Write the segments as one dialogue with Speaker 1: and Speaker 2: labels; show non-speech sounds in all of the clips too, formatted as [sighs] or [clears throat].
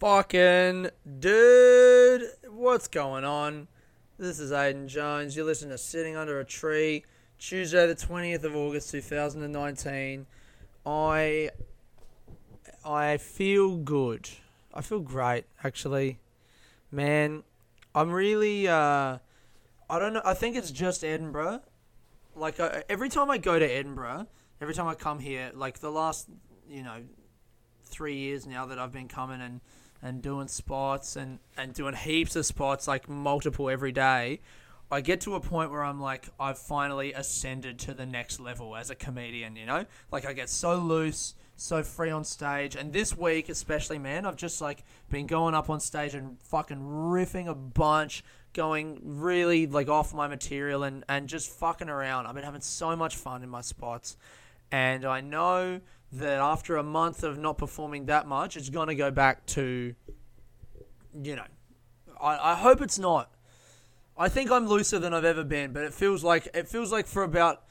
Speaker 1: fucking dude. What's going on? This is Aiden Jones. You're listening to Sitting Under a Tree, Tuesday, the 20th of August, 2019. I I feel good. I feel great, actually. Man, I'm really. Uh, I don't know. I think it's just Edinburgh. Like uh, every time I go to Edinburgh, every time I come here, like the last, you know, three years now that I've been coming and and doing spots and, and doing heaps of spots, like multiple every day, I get to a point where I'm like, I've finally ascended to the next level as a comedian, you know? Like, I get so loose, so free on stage. And this week, especially, man, I've just like been going up on stage and fucking riffing a bunch, going really like off my material and, and just fucking around. I've been having so much fun in my spots. And I know that after a month of not performing that much, it's going to go back to, you know, I, I hope it's not. I think I'm looser than I've ever been, but it feels like it feels like for about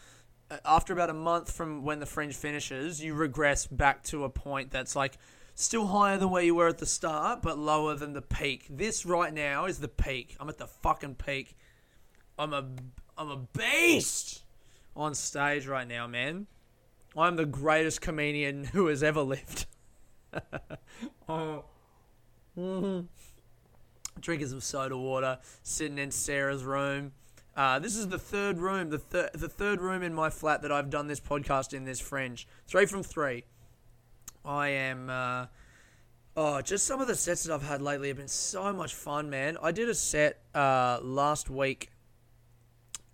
Speaker 1: after about a month from when the fringe finishes, you regress back to a point that's like still higher than where you were at the start, but lower than the peak. This right now is the peak. I'm at the fucking peak. I'm a I'm a beast on stage right now, man. I'm the greatest comedian who has ever lived. [laughs] oh. mm-hmm. Drinkers of soda water, sitting in Sarah's room. Uh, this is the third room, the, thir- the third room in my flat that I've done this podcast in this fringe. Three from three. I am. Uh, oh, just some of the sets that I've had lately have been so much fun, man. I did a set uh, last week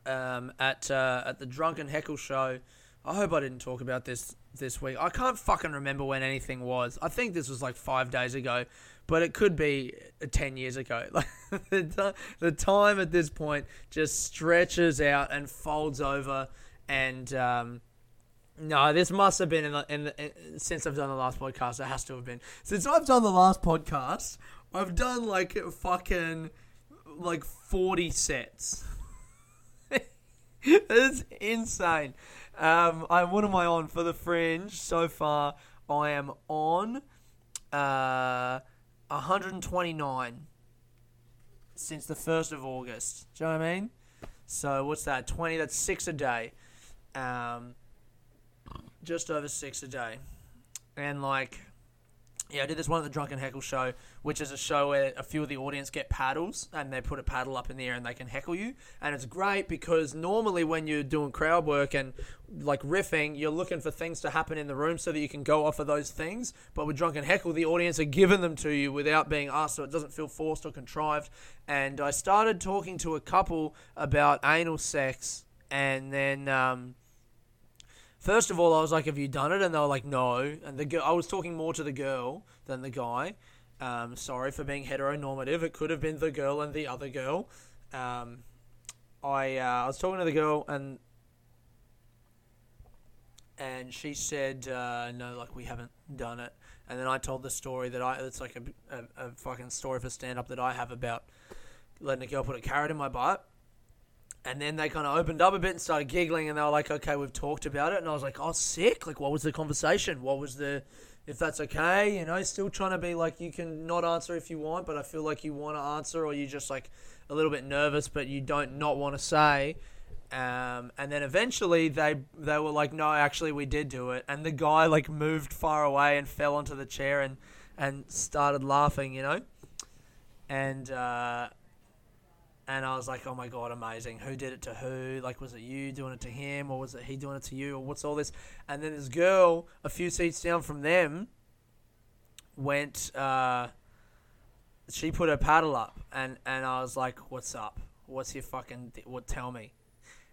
Speaker 1: um, at uh, at the Drunken Heckle show I hope I didn't talk about this this week. I can't fucking remember when anything was. I think this was like five days ago, but it could be uh, ten years ago. [laughs] Like the, time at this point just stretches out and folds over, and um, no, this must have been in the, in, the, in since I've done the last podcast. It has to have been since I've done the last podcast. I've done like fucking like forty sets. [laughs] it's insane. Um, I, what am I on for the fringe so far? I am on uh, 129 since the 1st of August. Do you know what I mean? So what's that? 20, that's six a day. Um, just over six a day. And like yeah, I did this one at the Drunken Heckle show, which is a show where a few of the audience get paddles and they put a paddle up in the air and they can heckle you. And it's great because normally when you're doing crowd work and like riffing, you're looking for things to happen in the room so that you can go off of those things. But with Drunken Heckle, the audience are giving them to you without being asked, so it doesn't feel forced or contrived. And I started talking to a couple about anal sex and then. Um, First of all, I was like, "Have you done it?" And they were like, "No." And the girl, I was talking more to the girl than the guy. Um, sorry for being heteronormative. It could have been the girl and the other girl. Um, I uh, I was talking to the girl and and she said, uh, "No, like we haven't done it." And then I told the story that I it's like a, a, a fucking story for stand up that I have about letting a girl put a carrot in my butt. And then they kind of opened up a bit and started giggling, and they were like, "Okay, we've talked about it." And I was like, "Oh, sick! Like, what was the conversation? What was the, if that's okay, you know?" Still trying to be like, you can not answer if you want, but I feel like you want to answer, or you're just like a little bit nervous, but you don't not want to say. Um, and then eventually they they were like, "No, actually, we did do it." And the guy like moved far away and fell onto the chair and and started laughing, you know. And uh, and I was like, oh my god, amazing. Who did it to who? Like, was it you doing it to him, or was it he doing it to you, or what's all this? And then this girl, a few seats down from them, went. Uh, she put her paddle up, and and I was like, what's up? What's your fucking? Th- what? Tell me.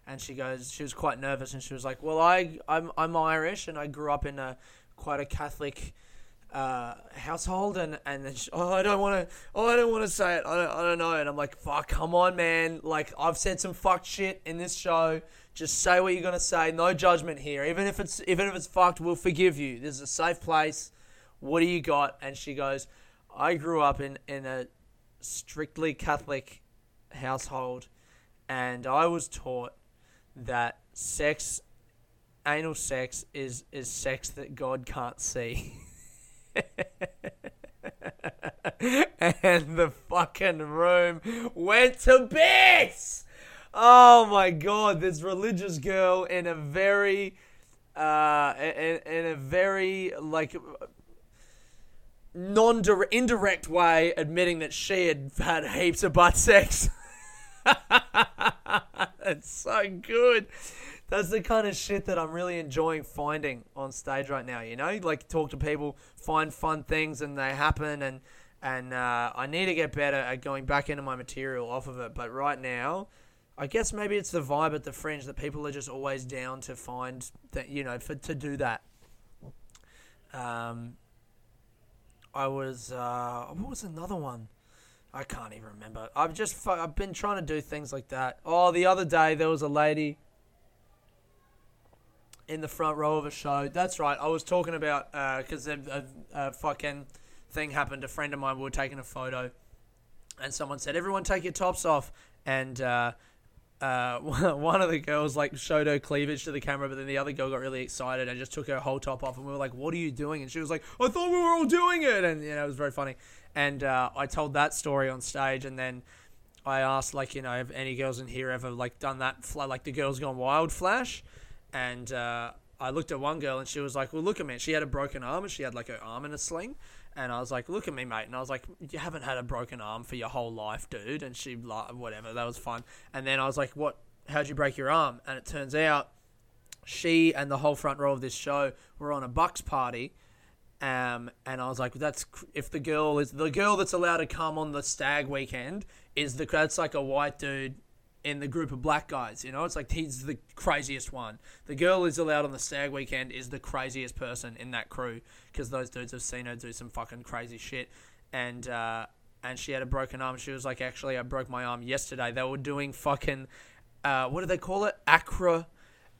Speaker 1: And she goes, she was quite nervous, and she was like, well, I I'm I'm Irish, and I grew up in a quite a Catholic uh, household, and and then she, oh, I don't want to, oh, I don't want to say it. I don't, I don't know. And I'm like, fuck, come on, man. Like I've said some fucked shit in this show. Just say what you're gonna say. No judgment here. Even if it's even if it's fucked, we'll forgive you. This is a safe place. What do you got? And she goes, I grew up in in a strictly Catholic household, and I was taught that sex anal sex is is sex that God can't see. [laughs] and the fucking room went to bits. Oh my god, this religious girl in a very, uh, in, in a very like non indirect way, admitting that she had had heaps of butt sex. [laughs] That's so good that's the kind of shit that I'm really enjoying finding on stage right now. You know, like talk to people, find fun things, and they happen. And and uh, I need to get better at going back into my material off of it. But right now, I guess maybe it's the vibe at the fringe that people are just always down to find that you know for to do that. Um, I was uh, what was another one? I can't even remember. I've just I've been trying to do things like that. Oh, the other day there was a lady in the front row of a show. That's right. I was talking about because uh, a, a, fucking thing happened. A friend of mine we were taking a photo, and someone said, "Everyone, take your tops off." And uh, uh, [laughs] one of the girls like showed her cleavage to the camera, but then the other girl got really excited and just took her whole top off. And we were like, "What are you doing?" And she was like, "I thought we were all doing it," and you know it was very funny. And uh, I told that story on stage, and then. I asked, like, you know, have any girls in here ever like done that? Fl- like the girls gone wild flash, and uh, I looked at one girl and she was like, "Well, look at me." She had a broken arm and she had like her arm in a sling, and I was like, "Look at me, mate." And I was like, "You haven't had a broken arm for your whole life, dude." And she like, whatever, that was fun. And then I was like, "What? How'd you break your arm?" And it turns out she and the whole front row of this show were on a bucks party. Um, and I was like, that's if the girl is the girl that's allowed to come on the stag weekend is the that's like a white dude and the group of black guys. You know, it's like he's the craziest one. The girl who's allowed on the stag weekend is the craziest person in that crew because those dudes have seen her do some fucking crazy shit. And uh, and she had a broken arm. She was like, actually, I broke my arm yesterday. They were doing fucking uh, what do they call it? Acro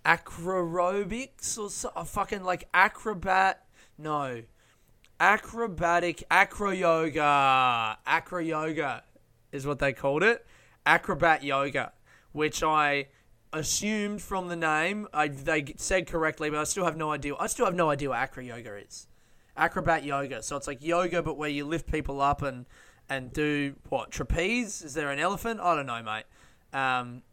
Speaker 1: acrobics or so, a uh, fucking like acrobat. No. Acrobatic acro yoga. Acro yoga is what they called it acrobat yoga, which I assumed from the name. I, they said correctly, but I still have no idea. I still have no idea what acro yoga is. Acrobat yoga. So it's like yoga, but where you lift people up and and do what trapeze? Is there an elephant? I don't know, mate. Um,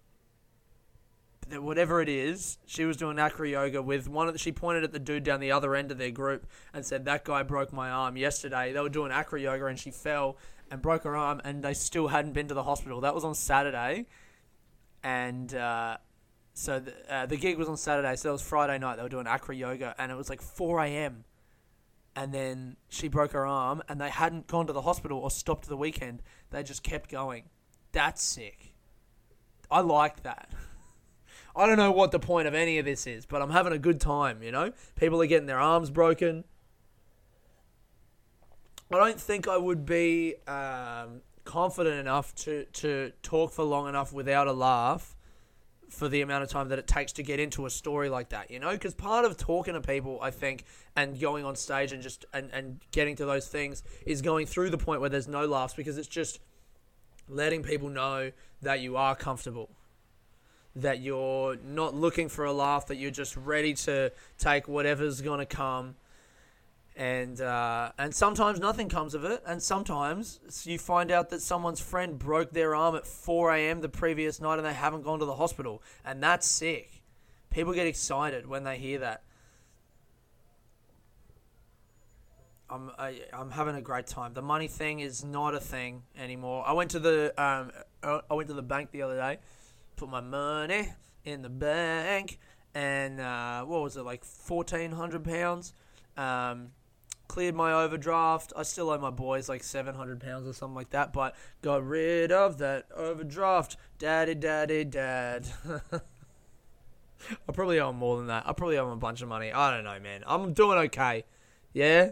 Speaker 1: whatever it is, she was doing acro yoga with one. The, she pointed at the dude down the other end of their group and said, "That guy broke my arm yesterday." They were doing acro yoga and she fell and broke her arm, and they still hadn't been to the hospital. That was on Saturday, and uh, so the, uh, the gig was on Saturday. So it was Friday night. They were doing acro yoga, and it was like 4 a.m. And then she broke her arm, and they hadn't gone to the hospital or stopped the weekend. They just kept going. That's sick. I like that. [laughs] I don't know what the point of any of this is, but I'm having a good time, you know? People are getting their arms broken. I don't think I would be um, confident enough to, to talk for long enough without a laugh for the amount of time that it takes to get into a story like that, you know? Because part of talking to people, I think, and going on stage and just and, and getting to those things is going through the point where there's no laughs because it's just letting people know that you are comfortable. That you're not looking for a laugh, that you're just ready to take whatever's gonna come and uh, and sometimes nothing comes of it, and sometimes you find out that someone's friend broke their arm at 4 a.m. the previous night and they haven't gone to the hospital, and that's sick. People get excited when they hear that. I'm I, am i am having a great time. The money thing is not a thing anymore. I went to the um, uh, I went to the bank the other day, put my money in the bank, and uh, what was it like fourteen hundred pounds. Um, cleared my overdraft. I still owe my boys like seven hundred pounds or something like that, but got rid of that overdraft. Daddy, daddy, dad. [laughs] I probably owe more than that. I probably owe a bunch of money. I don't know, man. I'm doing okay. Yeah,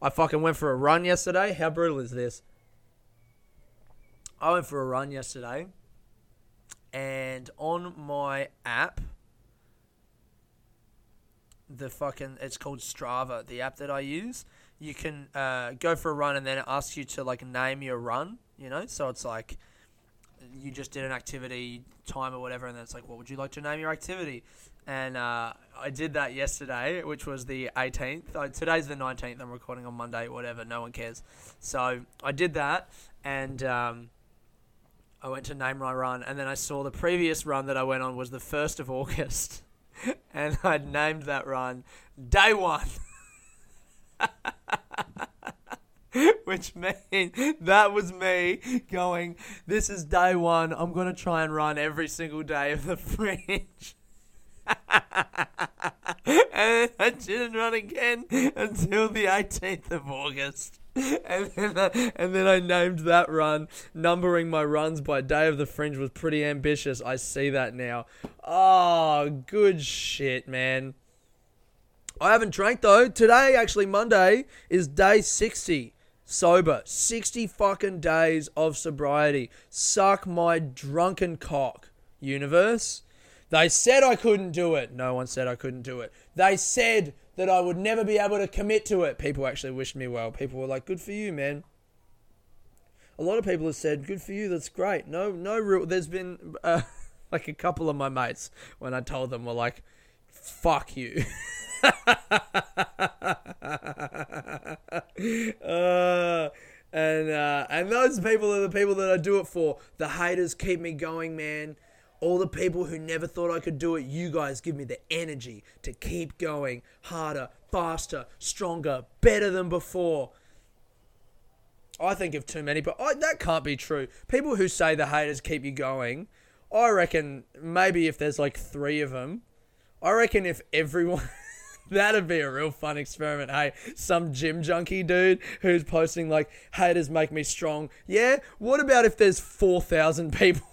Speaker 1: I fucking went for a run yesterday. How brutal is this? I went for a run yesterday, and on my app the fucking it's called Strava, the app that I use. You can uh, go for a run and then it asks you to like name your run. You know, so it's like you just did an activity time or whatever, and then it's like, what would you like to name your activity? And uh, I did that yesterday, which was the 18th. Uh, today's the 19th. I'm recording on Monday, whatever. No one cares. So I did that, and um, I went to name my run, and then I saw the previous run that I went on was the 1st of August. [laughs] [laughs] and I named that run Day One. [laughs] Which means that was me going, This is day one. I'm going to try and run every single day of the [laughs] fringe. and I didn't run again until the 18th of August. And then, I, and then I named that run. Numbering my runs by day of the fringe was pretty ambitious. I see that now. Oh, good shit, man. I haven't drank though. Today, actually, Monday is day 60 sober. 60 fucking days of sobriety. Suck my drunken cock, universe. They said I couldn't do it. No one said I couldn't do it. They said that I would never be able to commit to it. People actually wished me well. People were like, good for you, man. A lot of people have said, good for you, that's great. No, no real, there's been. Uh, [laughs] Like a couple of my mates, when I told them, were like, "Fuck you." [laughs] uh, and uh, and those people are the people that I do it for. The haters keep me going, man. All the people who never thought I could do it, you guys give me the energy to keep going harder, faster, stronger, better than before. I think of too many, but I, that can't be true. People who say the haters keep you going I reckon maybe if there's like three of them, I reckon if everyone. [laughs] That'd be a real fun experiment. Hey, some gym junkie dude who's posting like haters make me strong. Yeah, what about if there's 4,000 people [laughs]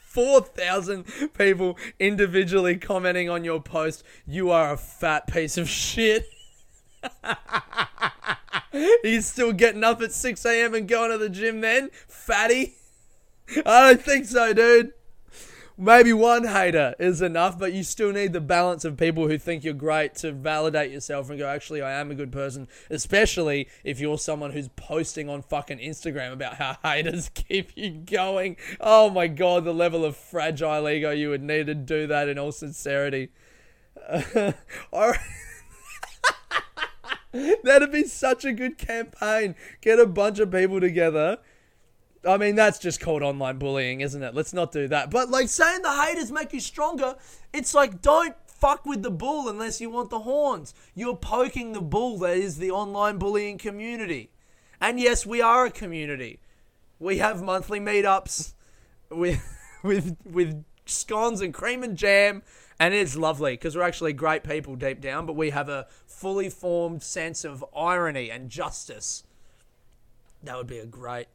Speaker 1: 4,000 people individually commenting on your post, you are a fat piece of shit. He's [laughs] still getting up at 6 a.m. and going to the gym then? Fatty? I don't think so, dude maybe one hater is enough, but you still need the balance of people who think you're great to validate yourself and go, actually, I am a good person, especially if you're someone who's posting on fucking Instagram about how [laughs] haters keep you going. Oh my God, the level of fragile ego you would need to do that in all sincerity. Uh, [laughs] or- [laughs] That'd be such a good campaign. Get a bunch of people together I mean, that's just called online bullying, isn't it? Let's not do that. But like saying the haters make you stronger, it's like don't fuck with the bull unless you want the horns. You're poking the bull that is the online bullying community. And yes, we are a community. We have monthly meetups with [laughs] with with scones and cream and jam, and it's lovely because we're actually great people deep down, but we have a fully formed sense of irony and justice. That would be a great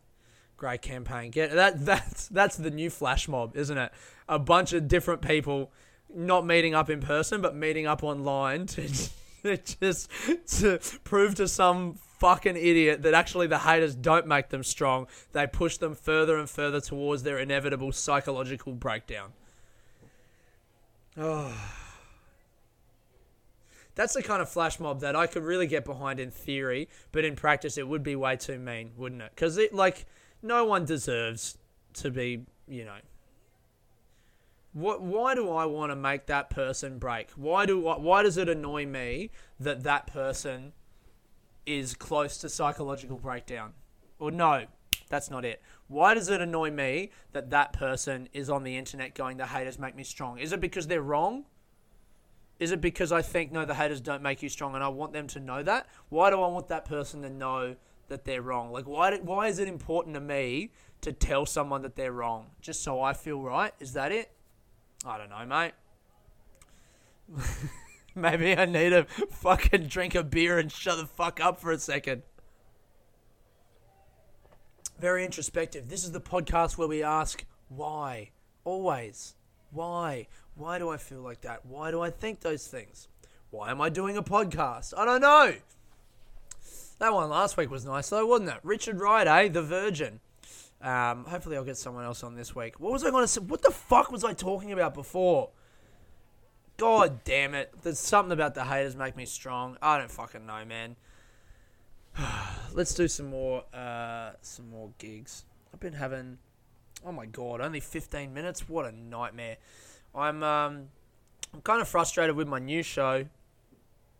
Speaker 1: great campaign. Get that that's that's the new flash mob, isn't it? A bunch of different people not meeting up in person but meeting up online [laughs] to just to prove to some fucking idiot that actually the haters don't make them strong. They push them further and further towards their inevitable psychological breakdown. Oh. That's the kind of flash mob that I could really get behind in theory, but in practice it would be way too mean, wouldn't it? Because it like no one deserves to be, you know. What, why do I want to make that person break? Why do why does it annoy me that that person is close to psychological breakdown? Or no, that's not it. Why does it annoy me that that person is on the internet going the haters make me strong? Is it because they're wrong? Is it because I think no the haters don't make you strong and I want them to know that? Why do I want that person to know that they're wrong? Like, why, why is it important to me to tell someone that they're wrong just so I feel right? Is that it? I don't know, mate. [laughs] Maybe I need to fucking drink a beer and shut the fuck up for a second. Very introspective. This is the podcast where we ask why. Always. Why? Why do I feel like that? Why do I think those things? Why am I doing a podcast? I don't know. That one last week was nice though, wasn't it? Richard Wright, eh? The Virgin. Um, hopefully, I'll get someone else on this week. What was I going to say? What the fuck was I talking about before? God damn it. There's something about the haters make me strong. I don't fucking know, man. [sighs] Let's do some more uh, some more gigs. I've been having oh my god, only 15 minutes. What a nightmare. I'm um, I'm kind of frustrated with my new show,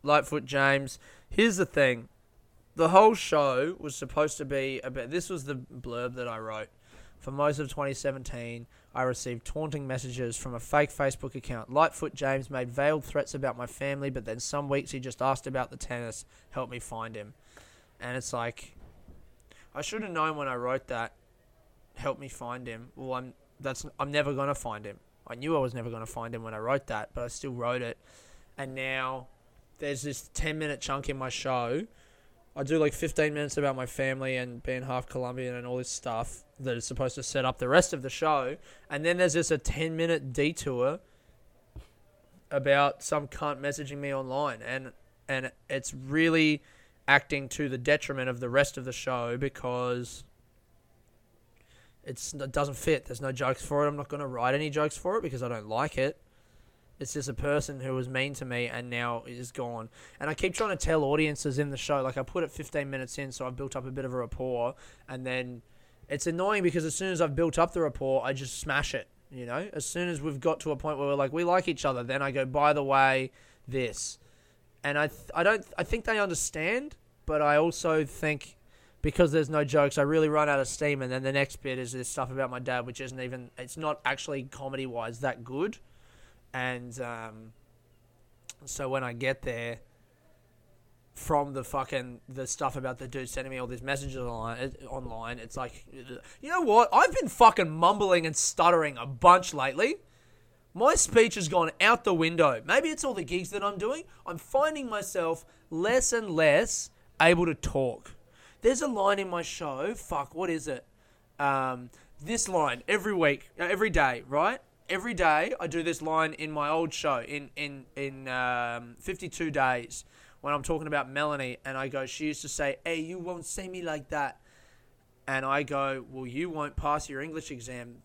Speaker 1: Lightfoot James. Here's the thing the whole show was supposed to be about. This was the blurb that I wrote. For most of 2017, I received taunting messages from a fake Facebook account. Lightfoot James made veiled threats about my family, but then some weeks he just asked about the tennis, help me find him. And it's like, I should have known when I wrote that, help me find him. Well, I'm that's I'm never gonna find him. I knew I was never gonna find him when I wrote that, but I still wrote it. And now there's this 10 minute chunk in my show I do like 15 minutes about my family and being half Colombian and all this stuff that is supposed to set up the rest of the show. And then there's just a 10 minute detour about some cunt messaging me online. And, and it's really acting to the detriment of the rest of the show because it's, it doesn't fit. There's no jokes for it. I'm not going to write any jokes for it because I don't like it. It's just a person who was mean to me and now is gone. And I keep trying to tell audiences in the show, like I put it 15 minutes in, so I've built up a bit of a rapport. And then it's annoying because as soon as I've built up the rapport, I just smash it. You know, as soon as we've got to a point where we're like, we like each other, then I go, by the way, this. And I, th- I don't, I think they understand, but I also think because there's no jokes, I really run out of steam. And then the next bit is this stuff about my dad, which isn't even, it's not actually comedy wise that good. And um, so when I get there, from the fucking the stuff about the dude sending me all these messages online, online, it's like, you know what? I've been fucking mumbling and stuttering a bunch lately. My speech has gone out the window. Maybe it's all the gigs that I'm doing. I'm finding myself less and less able to talk. There's a line in my show. Fuck, what is it? Um, this line every week, every day, right? every day I do this line in my old show in in in um, 52 days when I'm talking about Melanie, and I go, she used to say, "Hey, you won't say me like that," and I go, "Well, you won't pass your English exam."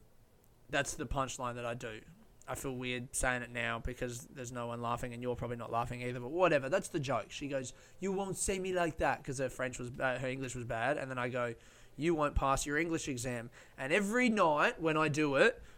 Speaker 1: That's the punchline that I do. I feel weird saying it now because there's no one laughing, and you're probably not laughing either. But whatever, that's the joke. She goes, "You won't say me like that," because her French was bad, her English was bad, and then I go, "You won't pass your English exam." And every night when I do it,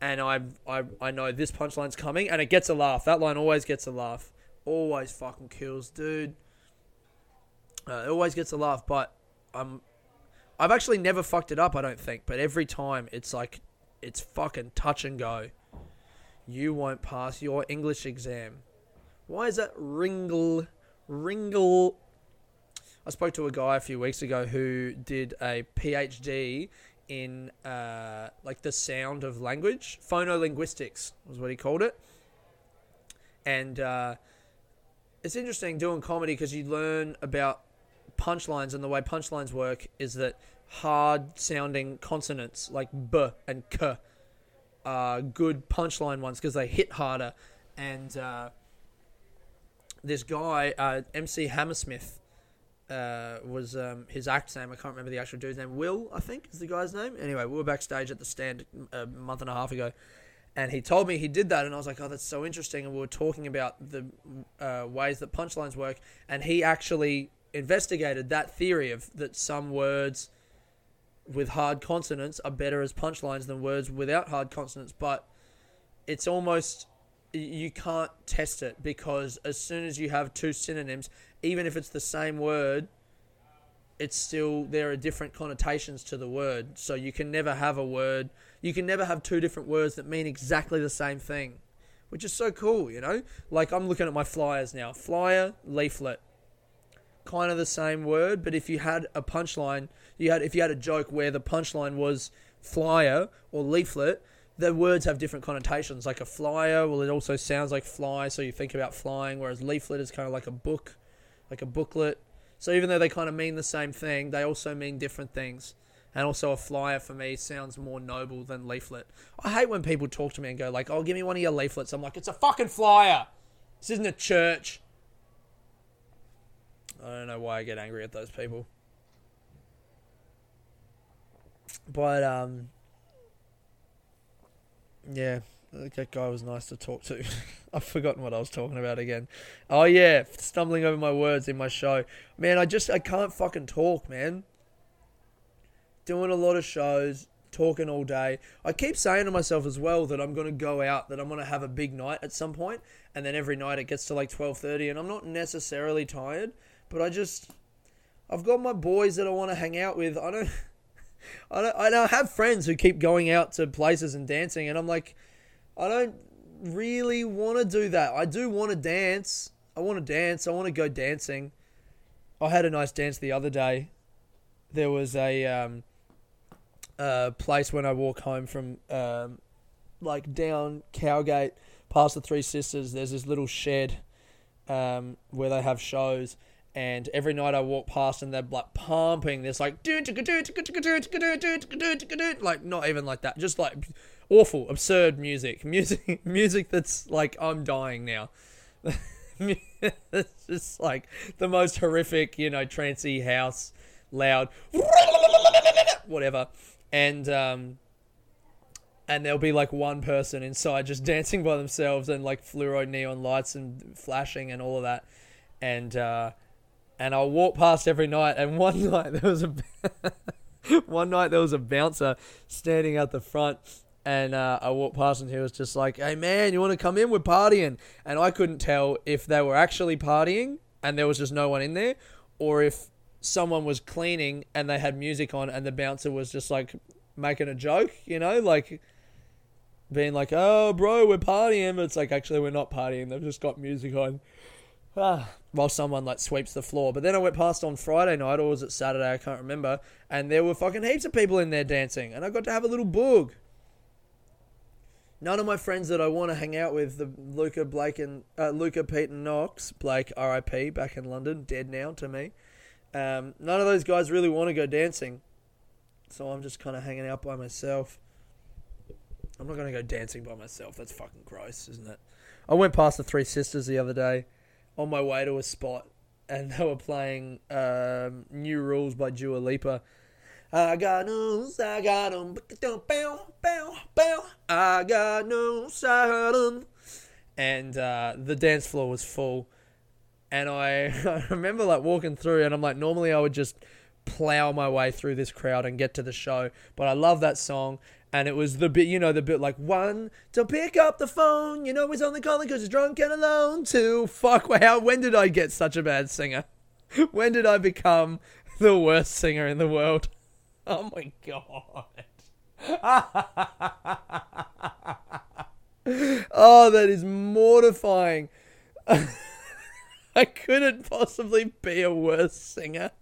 Speaker 1: and I I I know this punchline's coming, and it gets a laugh. That line always gets a laugh. Always fucking kills, dude. Uh, it always gets a laugh, but I'm I've actually never fucked it up, I don't think, but every time it's like it's fucking touch and go. You won't pass your English exam. Why is that ringle ringle I spoke to a guy a few weeks ago who did a PhD in uh, like the sound of language. Phonolinguistics was what he called it. And uh, it's interesting doing comedy because you learn about punchlines and the way punchlines work is that hard sounding consonants like b and k are good punchline ones because they hit harder. And uh, this guy, uh, MC Hammersmith, uh, was um, his act name. I can't remember the actual dude's name. Will, I think, is the guy's name. Anyway, we were backstage at the stand a uh, month and a half ago, and he told me he did that, and I was like, "Oh, that's so interesting." And we were talking about the uh, ways that punchlines work, and he actually investigated that theory of that some words with hard consonants are better as punchlines than words without hard consonants, but it's almost you can't test it because as soon as you have two synonyms, even if it's the same word, it's still there are different connotations to the word. So you can never have a word, you can never have two different words that mean exactly the same thing, which is so cool, you know? Like I'm looking at my flyers now flyer, leaflet. Kind of the same word, but if you had a punchline, you had if you had a joke where the punchline was flyer or leaflet, the words have different connotations. Like a flyer, well, it also sounds like fly, so you think about flying, whereas leaflet is kind of like a book, like a booklet. So even though they kind of mean the same thing, they also mean different things. And also, a flyer for me sounds more noble than leaflet. I hate when people talk to me and go like, "Oh, give me one of your leaflets." I'm like, "It's a fucking flyer. This isn't a church." I don't know why I get angry at those people. But um, yeah, that guy was nice to talk to. [laughs] I've forgotten what I was talking about again. Oh yeah, stumbling over my words in my show. Man, I just I can't fucking talk, man. Doing a lot of shows, talking all day. I keep saying to myself as well that I'm going to go out, that I'm going to have a big night at some point, and then every night it gets to like 12:30 and I'm not necessarily tired, but I just I've got my boys that I want to hang out with. I don't [laughs] I don't, I have friends who keep going out to places and dancing, and I'm like, I don't really want to do that. I do want to dance. I want to dance. I want to go dancing. I had a nice dance the other day. There was a um, uh, place when I walk home from um, like down Cowgate past the Three Sisters. There's this little shed um, where they have shows and every night I walk past and they're like pumping this like like not even like that, just like awful, absurd music, [laughs] music, music that's like I'm dying now. [laughs] it's just like the most horrific, you know, trancy house, loud, [laughs] whatever, and um, and there'll be like one person inside just dancing by themselves and like fluoro neon lights and flashing and all of that, and uh and I walk past every night. And [laughs] one night there was a [laughs] one night there was a bouncer standing at the front, and uh, I walked past and he was just like, "Hey man, you want to come in? We're partying." And I couldn't tell if they were actually partying and there was just no one in there, or if someone was cleaning and they had music on and the bouncer was just like making a joke, you know, like being like, "Oh, bro, we're partying." But it's like actually we're not partying. They've just got music on ah, while someone like sweeps the floor. But then I went past on Friday night, or was it Saturday? I can't remember. And there were fucking heaps of people in there dancing, and I got to have a little boog. None of my friends that I want to hang out with, the Luca Blake and uh, Luca Pete and Knox Blake, R.I.P. back in London, dead now to me. Um, none of those guys really want to go dancing, so I'm just kind of hanging out by myself. I'm not going to go dancing by myself. That's fucking gross, isn't it? I went past the Three Sisters the other day on my way to a spot and [laughs] they were playing um, New Rules by Dua Lipa. I got news, I got them, bow, bow, bow, I got news, I got them. And uh, the dance floor was full. And I, [laughs] I remember like walking through and I'm like, normally I would just plow my way through this crowd and get to the show. But I love that song and it was the bit, you know, the bit like one, to pick up the phone. You know, he's only calling because he's drunk and alone. Two, fuck, wow, [laughs] when did I get such a bad singer? [laughs] when did I become the worst singer in the world? [laughs] Oh my god. oh, that is mortifying. I couldn't possibly be a worse singer.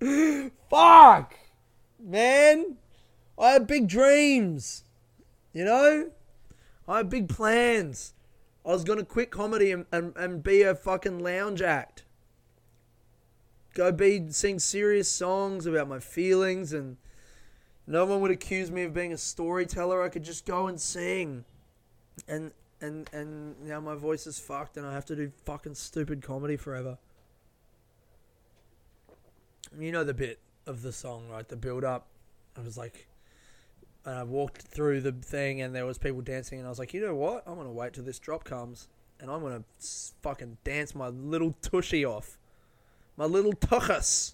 Speaker 1: Fuck! Man! I had big dreams, you know? I had big plans. I was going to quit comedy and, and, and be a fucking lounge act. Go be sing serious songs about my feelings and no one would accuse me of being a storyteller. I could just go and sing. And and and now my voice is fucked and I have to do fucking stupid comedy forever. You know the bit of the song, right? The build up. I was like and I walked through the thing, and there was people dancing, and I was like, you know what? I'm gonna wait till this drop comes, and I'm gonna fucking dance my little tushy off, my little tuchus,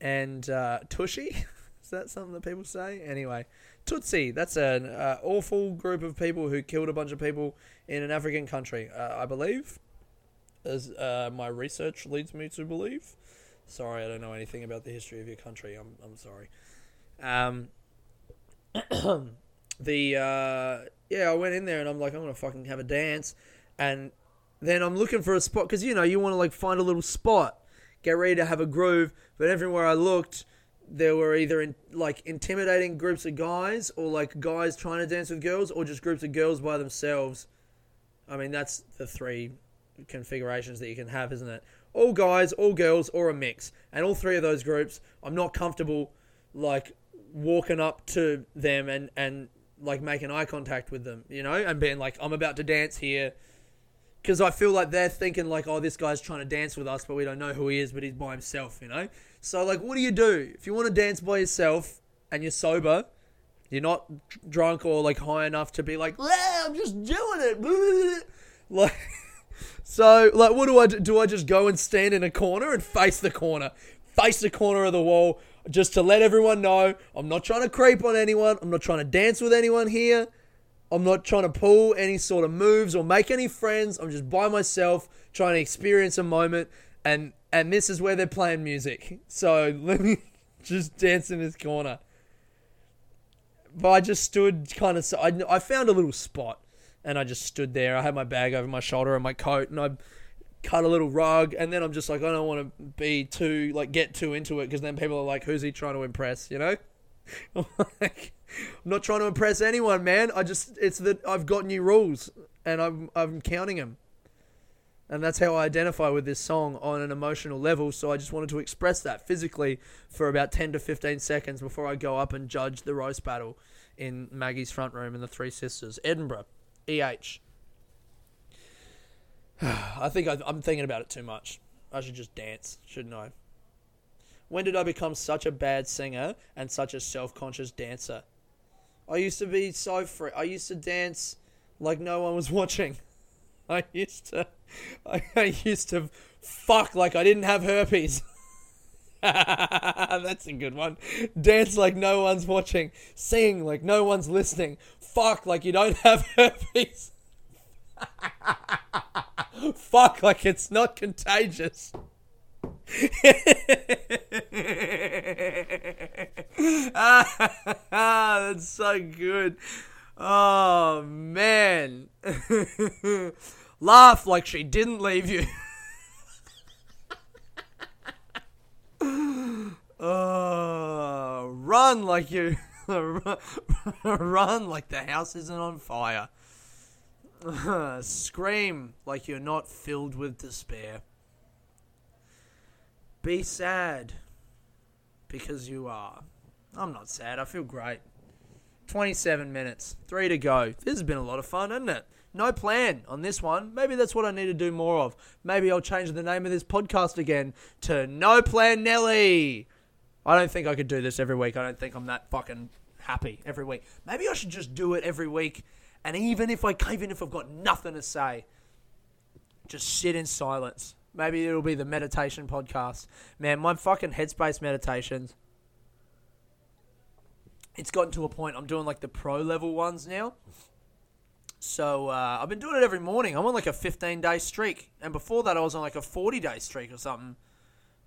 Speaker 1: and uh, tushy. [laughs] Is that something that people say? Anyway, Tutsi. That's an uh, awful group of people who killed a bunch of people in an African country, uh, I believe, as uh, my research leads me to believe. Sorry, I don't know anything about the history of your country. I'm I'm sorry. Um, [clears throat] the uh, yeah, I went in there and I'm like, I'm gonna fucking have a dance, and then I'm looking for a spot because you know you want to like find a little spot, get ready to have a groove. But everywhere I looked, there were either in, like intimidating groups of guys or like guys trying to dance with girls or just groups of girls by themselves. I mean, that's the three configurations that you can have, isn't it? All guys, all girls, or a mix, and all three of those groups. I'm not comfortable like walking up to them and and like making eye contact with them, you know, and being like, "I'm about to dance here," because I feel like they're thinking like, "Oh, this guy's trying to dance with us, but we don't know who he is, but he's by himself," you know. So like, what do you do if you want to dance by yourself and you're sober? You're not drunk or like high enough to be like, "I'm just doing it," [laughs] like. [laughs] So, like, what do I do? Do I just go and stand in a corner and face the corner? Face the corner of the wall, just to let everyone know, I'm not trying to creep on anyone. I'm not trying to dance with anyone here. I'm not trying to pull any sort of moves or make any friends. I'm just by myself trying to experience a moment. And and this is where they're playing music. So [laughs] let me just dance in this corner. But I just stood kind of. I, I found a little spot and I just stood there. I had my bag over my shoulder and my coat and I cut a little rug, and then I'm just like, I don't want to be too like get too into it because then people are like, who's he trying to impress? You know, [laughs] I'm like, I'm not trying to impress anyone, man. I just it's that I've got new rules and I'm I'm counting them, and that's how I identify with this song on an emotional level. So I just wanted to express that physically for about ten to fifteen seconds before I go up and judge the roast battle in Maggie's front room in the Three Sisters, Edinburgh, EH. [sighs] I think I, am thinking about it too much. I should just dance, shouldn't I? When did I become such a bad singer and such a self-conscious dancer? I used to be so free. I used to dance like no one was [laughs] watching. I used to, [laughs] I, I used to fuck like I didn't have herpes. [laughs] That's a good one. Dance like no one's watching. Sing like no one's listening. Fuck like you don't have herpes. [laughs] fuck, like it's not contagious. ah, [laughs] that's so good. Oh man. [laughs] Laugh like she didn't leave you. Oh, run like you run like the house isn't on fire. [laughs] Scream like you're not filled with despair. Be sad because you are. I'm not sad. I feel great. 27 minutes, three to go. This has been a lot of fun, hasn't it? No plan on this one. Maybe that's what I need to do more of. Maybe I'll change the name of this podcast again to No Plan Nelly. I don't think I could do this every week. I don't think I'm that fucking happy every week. Maybe I should just do it every week and even if I even if I've got nothing to say, just sit in silence. Maybe it'll be the meditation podcast. Man, my fucking headspace meditations. It's gotten to a point I'm doing like the pro level ones now. So uh, I've been doing it every morning. I'm on like a 15 day streak, and before that I was on like a 40 day streak or something.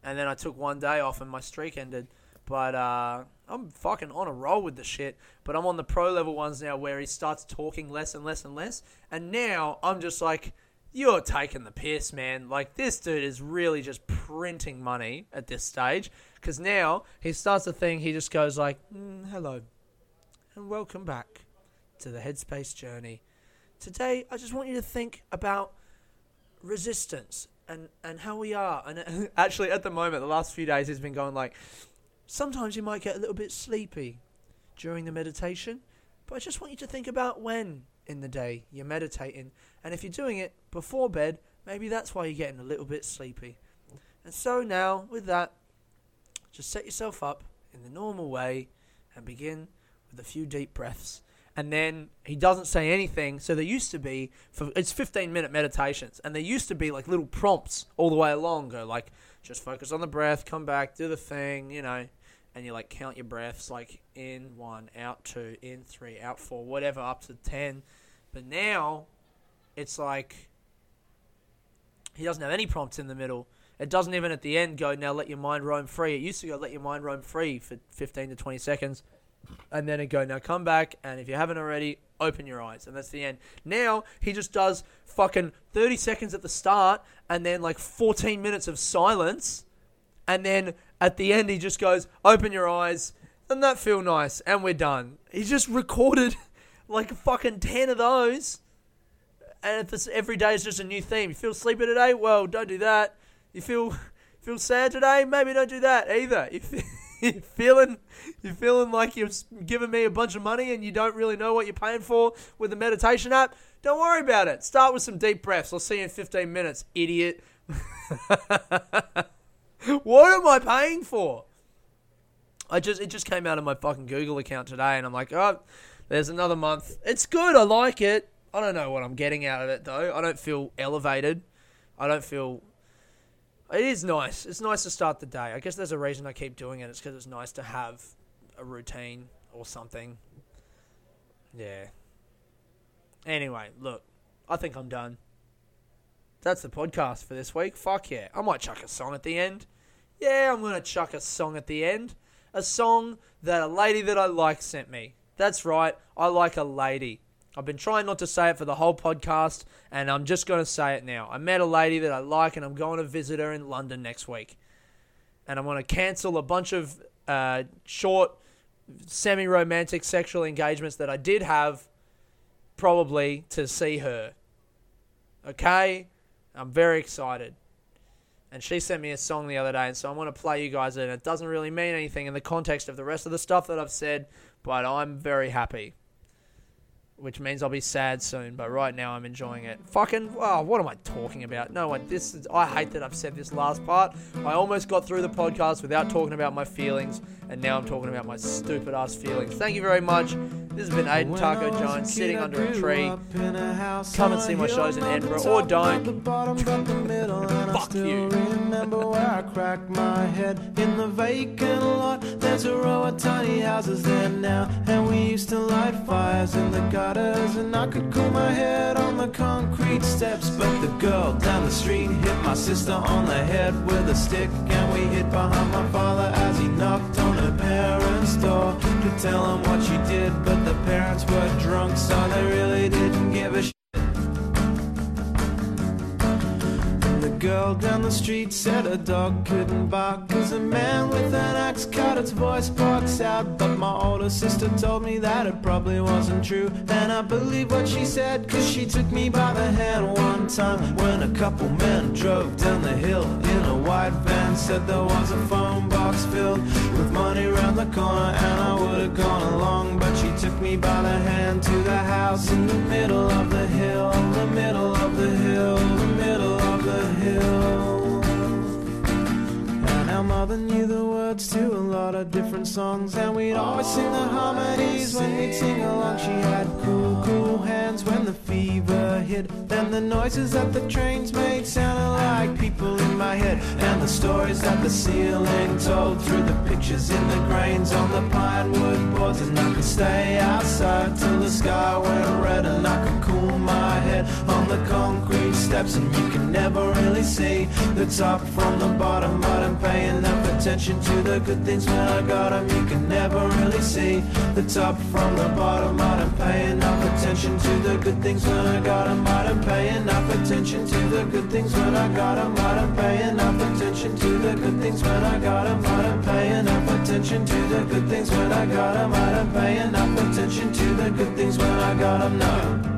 Speaker 1: And then I took one day off, and my streak ended. But uh, I'm fucking on a roll with the shit. But I'm on the pro level ones now where he starts talking less and less and less. And now I'm just like, you're taking the piss, man. Like, this dude is really just printing money at this stage. Because now he starts a thing, he just goes like, mm, hello, and welcome back to the Headspace Journey. Today, I just want you to think about resistance and, and how we are. And [laughs] actually, at the moment, the last few days, he's been going like, Sometimes you might get a little bit sleepy during the meditation, but I just want you to think about when in the day you're meditating. And if you're doing it before bed, maybe that's why you're getting a little bit sleepy. And so now, with that, just set yourself up in the normal way and begin with a few deep breaths. And then he doesn't say anything. So there used to be for it's 15 minute meditations, and there used to be like little prompts all the way along. Go like, just focus on the breath, come back, do the thing, you know, and you like count your breaths like in one, out two, in three, out four, whatever, up to ten. But now it's like he doesn't have any prompts in the middle. It doesn't even at the end go, now let your mind roam free. It used to go, let your mind roam free for 15 to 20 seconds. And then it go, now come back. And if you haven't already, open your eyes. And that's the end. Now he just does fucking 30 seconds at the start and then like 14 minutes of silence. And then at the end, he just goes, "Open your eyes." Doesn't that feel nice? And we're done. He just [laughs] recorded like fucking ten of those, and this, every day is just a new theme. You feel sleepy today? Well, don't do that. You feel [laughs] feel sad today? Maybe don't do that either. [laughs] You feel, you're feeling you're feeling like you've given me a bunch of money and you don't really know what you're paying for with the meditation app. Don't worry about it. Start with some deep breaths. I'll see you in 15 minutes, idiot. [laughs] what am I paying for? I just it just came out of my fucking Google account today, and I'm like, oh, there's another month. It's good. I like it. I don't know what I'm getting out of it though. I don't feel elevated. I don't feel. It is nice. It's nice to start the day. I guess there's a reason I keep doing it. It's because it's nice to have a routine or something. Yeah. Anyway, look, I think I'm done. That's the podcast for this week. Fuck yeah. I might chuck a song at the end. Yeah, I'm going to chuck a song at the end. A song that a lady that I like sent me. That's right. I like a lady. I've been trying not to say it for the whole podcast, and I'm just going to say it now. I met a lady that I like, and I'm going to visit her in London next week. And I'm going to cancel a bunch of uh, short, semi romantic sexual engagements that I did have, probably to see her. Okay? I'm very excited. And she sent me a song the other day, and so I want to play you guys it. It doesn't really mean anything in the context of the rest of the stuff that I've said, but I'm very happy which means I'll be sad soon, but right now I'm enjoying it. Fucking, oh, what am I talking about? No one, this is, I hate that I've said this last part. I almost got through the podcast without talking about my feelings, and now I'm talking about my stupid ass feelings. Thank you very much. This has been Aiden Taco Giant sitting under a tree. Come and see my shows in Edinburgh, or don't. [laughs] Fuck you. remember where I cracked my head in the vacant lot. There's a row of tiny houses there now, and we used to light fires in the garden ladders and I could cool my head on the concrete steps. But the girl down the street hit my sister on the head with a stick. And we hid behind my father as he knocked on her parents' door to tell him what she did. But the parents were drunk, so they really didn't give a shit. girl down the street said a dog couldn't bark Cause a man with an axe cut its voice box out But my older sister told me that it probably wasn't true And I believe what she said Cause she took me by the hand one time When a couple men drove down the hill In a white van Said there was a phone box filled With money round the corner And I would've gone along But she took me by the hand To the house in the middle of the hill In the middle of the hill hill. And our mother knew the words to a lot of different songs, and we'd always sing the harmonies when we'd sing along. She had cool, cool hands hid. And the noises that the trains made sounded like people in my head. And the stories that the ceiling told through the pictures in the grains on the pine wood boards. And I could stay outside till the sky went red. And I could cool my head on the concrete steps. And you can never really see the top from the bottom. But I'm paying enough attention to the good things when I got them. You can never really see the top from the bottom. But I'm paying enough attention to the good things when I got them. I'm out paying enough attention to the good things when I got I'm out paying enough attention to the good things when I got I'm out paying enough attention to the good things when I got I'm out paying enough attention to the good things when I got I'm not